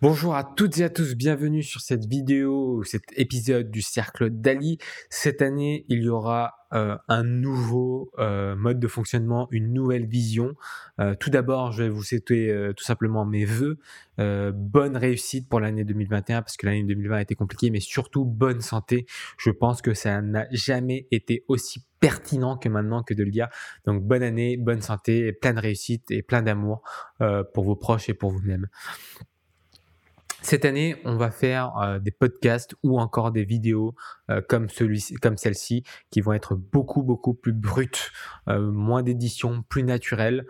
Bonjour à toutes et à tous, bienvenue sur cette vidéo, cet épisode du Cercle d'Ali. Cette année, il y aura euh, un nouveau euh, mode de fonctionnement, une nouvelle vision. Euh, tout d'abord, je vais vous souhaiter tout simplement mes voeux. bonne réussite pour l'année 2021 parce que l'année 2020 a été compliquée, mais surtout bonne santé. Je pense que ça n'a jamais été aussi pertinent que maintenant que de le dire. Donc bonne année, bonne santé, plein de réussite et plein d'amour pour vos proches et pour vous-même. Cette année, on va faire euh, des podcasts ou encore des vidéos euh, comme celui comme celle-ci, qui vont être beaucoup beaucoup plus brutes, euh, moins d'édition, plus naturelles.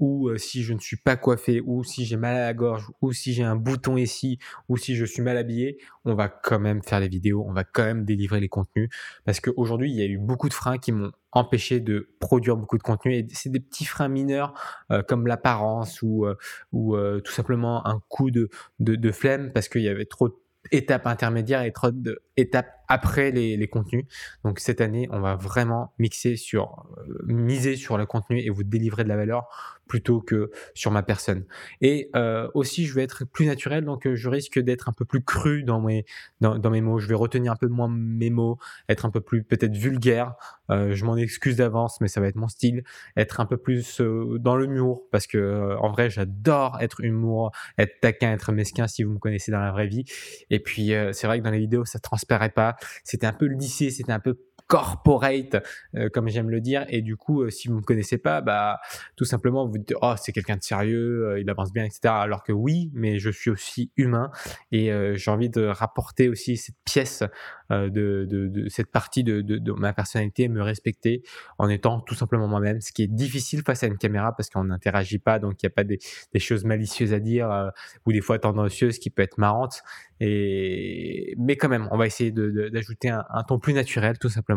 ou si je ne suis pas coiffé, ou si j'ai mal à la gorge, ou si j'ai un bouton ici, ou si je suis mal habillé, on va quand même faire les vidéos, on va quand même délivrer les contenus, parce qu'aujourd'hui il y a eu beaucoup de freins qui m'ont empêcher de produire beaucoup de contenu. Et c'est des petits freins mineurs euh, comme l'apparence ou, euh, ou euh, tout simplement un coup de, de, de flemme parce qu'il y avait trop d'étapes intermédiaires et trop d'étapes après les, les, contenus. Donc cette année, on va vraiment mixer sur, miser sur le contenu et vous délivrer de la valeur plutôt que sur ma personne. Et euh, aussi, je vais être plus naturel, donc je risque d'être un peu plus cru dans mes, dans, dans, mes mots. Je vais retenir un peu moins mes mots, être un peu plus peut-être vulgaire. Euh, je m'en excuse d'avance, mais ça va être mon style. Être un peu plus euh, dans le l'humour, parce que en vrai, j'adore être humour, être taquin, être mesquin, si vous me connaissez dans la vraie vie. Et puis, c'est vrai que dans les vidéos, ça transparaît pas c'était un peu le lycée, c'était un peu corporate, euh, comme j'aime le dire. Et du coup, euh, si vous me connaissez pas, bah, tout simplement, vous dites, oh, c'est quelqu'un de sérieux, euh, il avance bien, etc. Alors que oui, mais je suis aussi humain et j'ai envie de rapporter aussi cette pièce de, de, de, cette partie de, de, ma personnalité, me respecter en étant tout simplement moi-même, ce qui est difficile face à une caméra parce qu'on n'interagit pas, donc il n'y a pas des, des, choses malicieuses à dire ou des fois tendancieuses qui peut être marrantes. Et mais quand même, on va essayer d'ajouter un, un ton plus naturel, tout simplement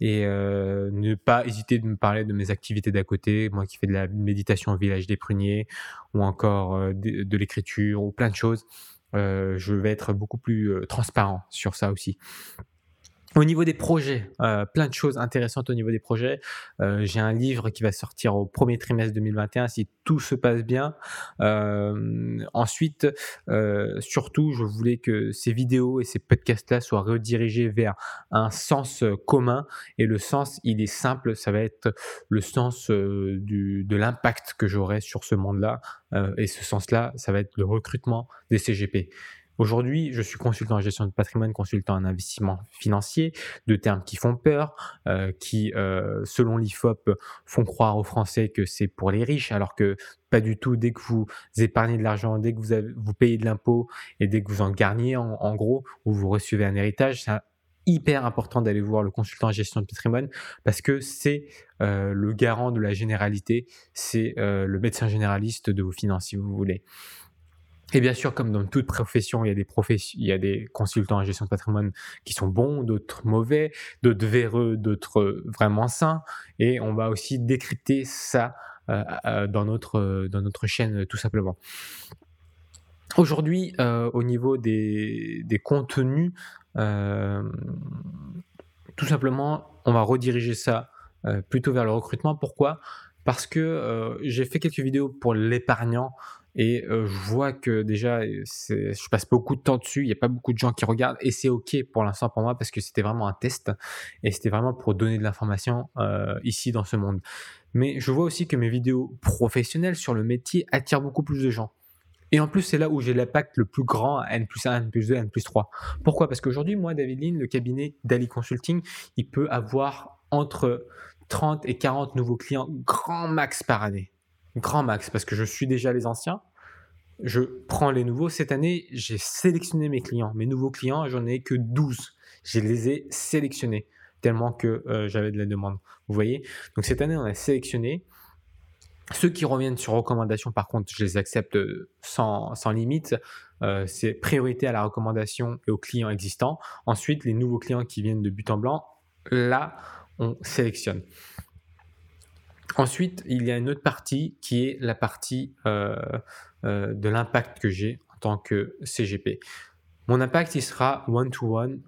et euh, ne pas hésiter de me parler de mes activités d'à côté, moi qui fais de la méditation au village des pruniers ou encore euh, de, l'écriture ou plein de choses. Euh, je vais être beaucoup plus transparent sur ça aussi. Au niveau des projets, euh, plein de choses intéressantes au niveau des projets. Euh, j'ai un livre qui va sortir au premier trimestre 2021 si tout se passe bien. Euh, ensuite, surtout, je voulais que ces vidéos et ces podcasts-là soient redirigés vers un sens commun. Et le sens, il est simple, ça va être le sens de l'impact que j'aurai sur ce monde-là. et ce sens-là, ça va être le recrutement des CGP. Aujourd'hui, je suis consultant en gestion de patrimoine, consultant en investissement financier, deux termes qui font peur, euh, qui, euh, selon l'IFOP, font croire aux Français que c'est pour les riches, alors que pas du tout. Dès que vous épargnez de l'argent, dès que vous, vous payez de l'impôt et dès que vous en gagnez, en, gros, ou vous recevez un héritage, c'est hyper important d'aller voir le consultant en gestion de patrimoine parce que c'est euh, le garant de la généralité, c'est le médecin généraliste de vos finances, si vous voulez. Et bien sûr, comme dans toute profession, il y a des il y a des consultants en gestion de patrimoine qui sont bons, d'autres mauvais, d'autres véreux, d'autres vraiment sains. Et on va aussi décrypter ça euh, euh, dans notre dans notre chaîne tout simplement. Aujourd'hui, euh, au niveau des, des contenus, tout simplement, on va rediriger ça plutôt vers le recrutement. Pourquoi? Parce que j'ai fait quelques vidéos pour l'épargnant et je vois que déjà, je passe beaucoup de temps dessus. Il n'y a pas beaucoup de gens qui regardent. Et c'est OK pour l'instant pour moi parce que c'était vraiment un test. Et c'était vraiment pour donner de l'information ici dans ce monde. Mais je vois aussi que mes vidéos professionnelles sur le métier attirent beaucoup plus de gens. Et en plus, c'est là où j'ai l'impact le plus grand N plus 1, N plus 2, N plus 3. Pourquoi? Parce qu'aujourd'hui, moi, David Lynn, le cabinet d'Ali Consulting, il peut avoir entre 30 et 40 nouveaux clients grand max par année grand max, parce que je suis déjà les anciens. Je prends les nouveaux. Cette année, j'ai sélectionné mes clients. Mes nouveaux clients, j'en ai que 12. Je les ai sélectionnés tellement que euh, j'avais de la demande. Vous voyez? Donc cette année, on a sélectionné. Ceux qui reviennent sur recommandation, par contre, je les accepte sans, sans limite. Euh, c'est priorité à la recommandation et aux clients existants. Ensuite, les nouveaux clients qui viennent de but en blanc, là, on sélectionne. Ensuite, il y a une autre partie qui est la partie euh, euh, de l'impact que j'ai en tant que CGP. Mon impact, il sera one-to-one,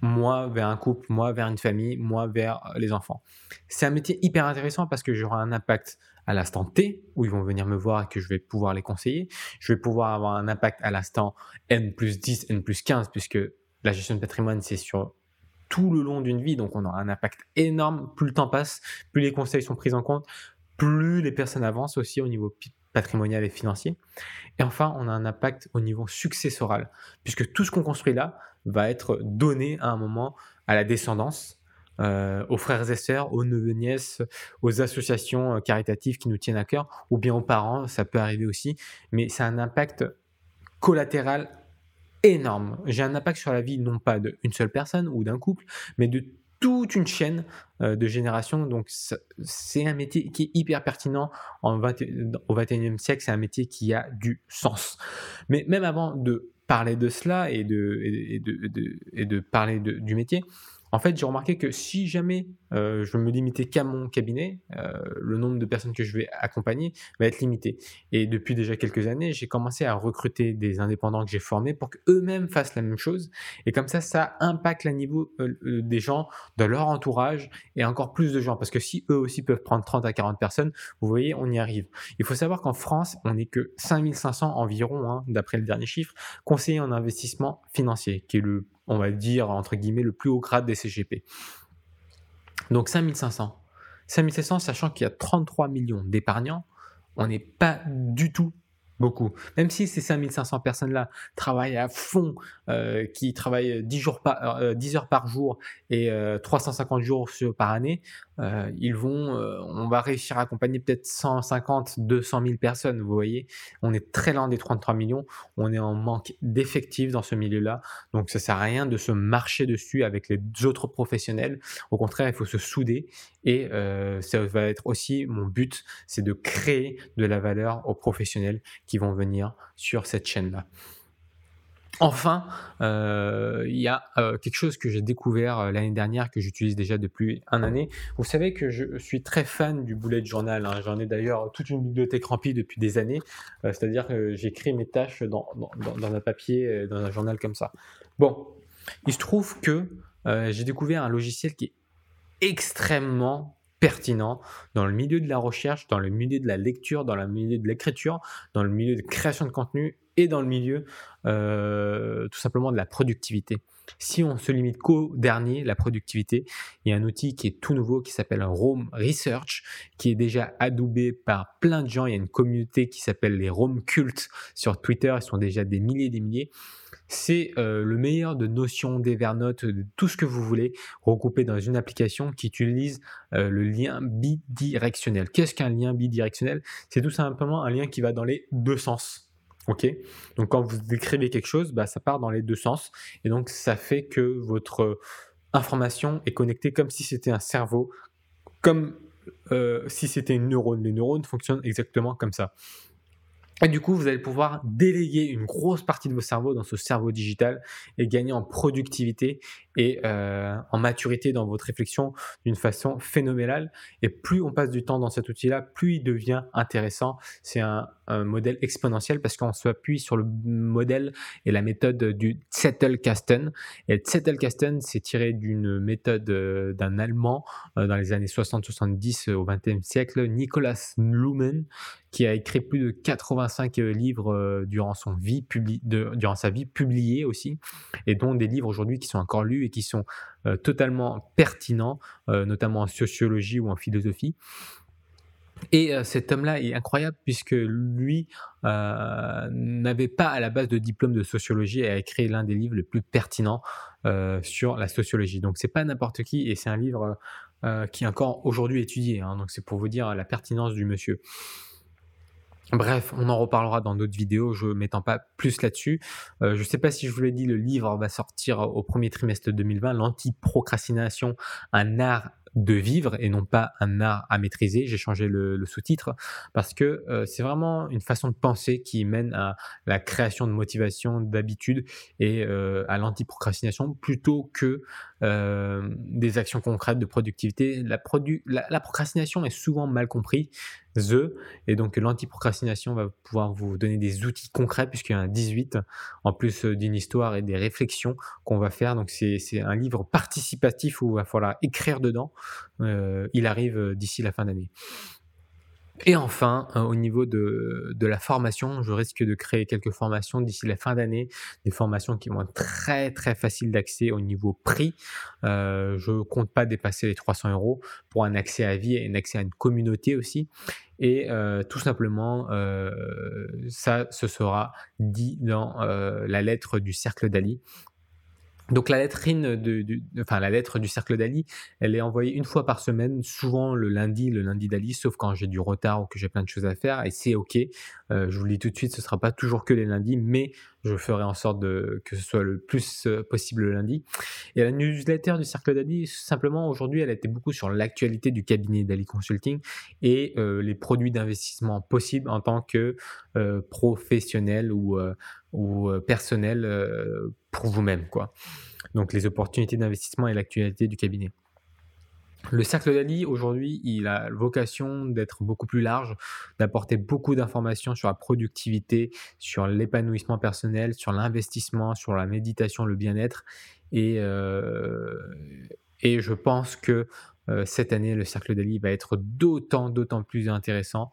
moi vers un couple, moi vers une famille, moi vers les enfants. C'est un métier hyper intéressant parce que j'aurai un impact à l'instant T, où ils vont venir me voir et que je vais pouvoir les conseiller. Je vais pouvoir avoir un impact à l'instant N plus 10, N plus 15, puisque la gestion de patrimoine, c'est sur tout le long d'une vie, donc on aura un impact énorme. Plus le temps passe, plus les conseils sont pris en compte, plus les personnes avancent aussi au niveau patrimonial et financier. Et enfin, on a un impact au niveau successoral, puisque tout ce qu'on construit là va être donné à un moment à la descendance, euh, aux frères et sœurs, aux neveux nièces, aux associations euh, caritatives qui nous tiennent à cœur, ou bien aux parents, ça peut arriver aussi, mais c'est un impact collatéral énorme. J'ai un impact sur la vie non pas d'une seule personne ou d'un couple, mais de toute une chaîne euh, de générations. Donc, c'est un métier qui est hyper pertinent en au 21e siècle. C'est un métier qui a du sens. Mais même avant de parler de cela et de, et de, parler du métier, en fait, j'ai remarqué que si jamais euh, je me limitais qu'à mon cabinet, euh, le nombre de personnes que je vais accompagner va être limité. Et depuis déjà quelques années, j'ai commencé à recruter des indépendants que j'ai formés pour qu'eux-mêmes fassent la même chose. Et comme ça, ça impacte le niveau euh, des gens dans leur entourage et encore plus de gens. Parce que si eux aussi peuvent prendre 30 à 40 personnes, vous voyez, on y arrive. Il faut savoir qu'en France, on n'est que 5500 environ, hein, d'après le dernier chiffre, conseillers en investissement financier, qui est le on va dire, entre guillemets, le plus haut grade des CGP. Donc 5500. 5700, sachant qu'il y a 33 millions d'épargnants, on n'est pas du tout beaucoup. Même si ces 5500 personnes-là travaillent à fond, euh, qui travaillent 10, jours par, 10 euh, heures par jour et 350 euh, jours par année, ils vont, on va réussir à accompagner peut-être 150, 200 000 personnes. Vous voyez, on est très loin des 33 millions. On est en manque d'effectifs dans ce milieu-là. Donc ça sert à rien de se marcher dessus avec les autres professionnels. Au contraire, il faut se souder et ça va être aussi mon but, c'est de créer de la valeur aux professionnels vont venir sur cette chaîne-là. Enfin, euh, il y a euh, quelque chose que j'ai découvert euh, l'année dernière, que j'utilise déjà depuis un année. Vous savez que je suis très fan du bullet journal. Hein. J'en ai d'ailleurs toute une bibliothèque remplie depuis des années. C'est-à-dire que j'écris mes tâches dans, dans, un papier, dans un journal comme ça. Bon, il se trouve que j'ai découvert un logiciel qui est extrêmement pertinent dans le milieu de la recherche, dans le milieu de la lecture, dans le milieu de l'écriture, dans le milieu de création de contenu et dans le milieu euh, tout simplement de la productivité. Si on se limite qu'au dernier, la productivité, il y a un outil qui est tout nouveau qui s'appelle Rome Research, qui est déjà adoubé par plein de gens. Il y a une communauté qui s'appelle les Rome Cultes sur Twitter. Ils sont déjà des milliers et des milliers. C'est le meilleur de notions, d'Evernote, de tout ce que vous voulez, regroupé dans une application qui utilise le lien bidirectionnel. Qu'est-ce qu'un lien bidirectionnel? C'est tout simplement un lien qui va dans les deux sens. Ok, donc quand vous écrivez quelque chose, bah, ça part dans les deux sens, et donc ça fait que votre information est connectée comme si c'était un cerveau, comme si c'était une neurone. Les neurones fonctionnent exactement comme ça. Et du coup, vous allez pouvoir déléguer une grosse partie de vos cerveaux dans ce cerveau digital et gagner en productivité et euh, en maturité dans votre réflexion d'une façon phénoménale. Et plus on passe du temps dans cet outil-là, plus il devient intéressant. C'est un, modèle exponentiel parce qu'on s'appuie sur le modèle et la méthode du Zettelkasten. Et Zettelkasten, c'est tiré d'une méthode euh, d'un Allemand euh, dans les années 60-70 au XXe siècle, Nicolas Lumen, qui a écrit plus de 85 livres durant, son vie durant sa vie publiés aussi, et dont des livres aujourd'hui qui sont encore lus et qui sont euh, totalement pertinents, euh, notamment en sociologie ou en philosophie. Et euh, cet homme-là est incroyable puisque lui n'avait pas à la base de diplôme de sociologie et a écrit l'un des livres les plus pertinents sur la sociologie. Donc c'est pas n'importe qui et c'est un livre qui est encore aujourd'hui étudié. Hein. donc c'est pour vous dire la pertinence du monsieur. Bref, on en reparlera dans d'autres vidéos, je ne m'étends pas plus là-dessus. Euh, je ne sais pas si je vous l'ai dit, le livre va sortir au premier trimestre 2020, l'anti-procrastination, un art de vivre et non pas un art à maîtriser. J'ai changé le, sous-titre parce que euh, c'est vraiment une façon de penser qui mène à la création de motivation, d'habitude et euh, à l'anti-procrastination plutôt que euh, des actions concrètes de productivité. La, la, procrastination est souvent mal comprise. The, et donc l'anti-procrastination va pouvoir vous donner des outils concrets puisqu'il y a un 18 en plus d'une histoire et des réflexions qu'on va faire. Donc c'est un livre participatif où il va falloir écrire dedans. il arrive d'ici la fin d'année. Et enfin, euh, au niveau de, de, la formation, je risque de créer quelques formations d'ici la fin d'année, des formations qui vont être très très faciles d'accès au niveau prix. Euh, je compte pas dépasser les 300 euros pour un accès à vie et un accès à une communauté aussi. Et euh, tout simplement, ça, ce sera dit dans la lettre du cercle d'Ali. Donc la lettrine de, enfin la lettre du cercle d'Ali, elle est envoyée une fois par semaine, souvent le lundi, le lundi d'Ali, sauf quand j'ai du retard ou que j'ai plein de choses à faire, et c'est ok. Euh, je vous le dis tout de suite, ce sera pas toujours que les lundis, mais je ferai en sorte de, que ce soit le plus euh, possible le lundi. Et la newsletter du cercle d'Ali, simplement aujourd'hui, elle été beaucoup sur l'actualité du cabinet d'Ali Consulting et euh, les produits d'investissement possibles en tant que professionnel ou, ou personnel pour vous-même, quoi. Donc les opportunités d'investissement et l'actualité du cabinet. Le cercle d'Ali, aujourd'hui, il a vocation d'être beaucoup plus large, d'apporter beaucoup d'informations sur la productivité, sur l'épanouissement personnel, sur l'investissement, sur la méditation, le bien-être. Et, euh, et je pense que euh, cette année, le cercle d'Ali va être d'autant, d'autant plus intéressant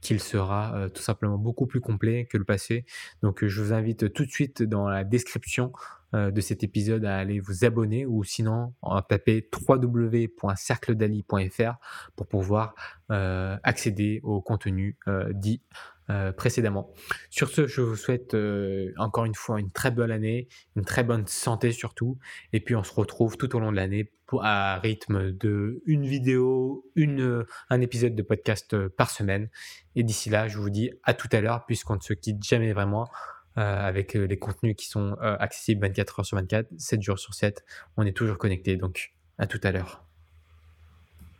qu'il sera euh, tout simplement beaucoup plus complet que le passé. Donc je vous invite tout de suite dans la description de cet épisode à aller vous abonner ou sinon en taper www.cercledali.fr pour pouvoir euh, accéder au contenu dit précédemment. Sur ce, je vous souhaite encore une fois une très bonne année, une très bonne santé surtout, et puis on se retrouve tout au long de l'année à rythme de une vidéo, une, un épisode de podcast euh, par semaine. Et d'ici là, je vous dis à tout à l'heure, puisqu'on ne se quitte jamais vraiment euh, avec euh, les contenus qui sont accessibles 24 heures sur 24, 7 jours sur 7. On est toujours connecté, donc à tout à l'heure.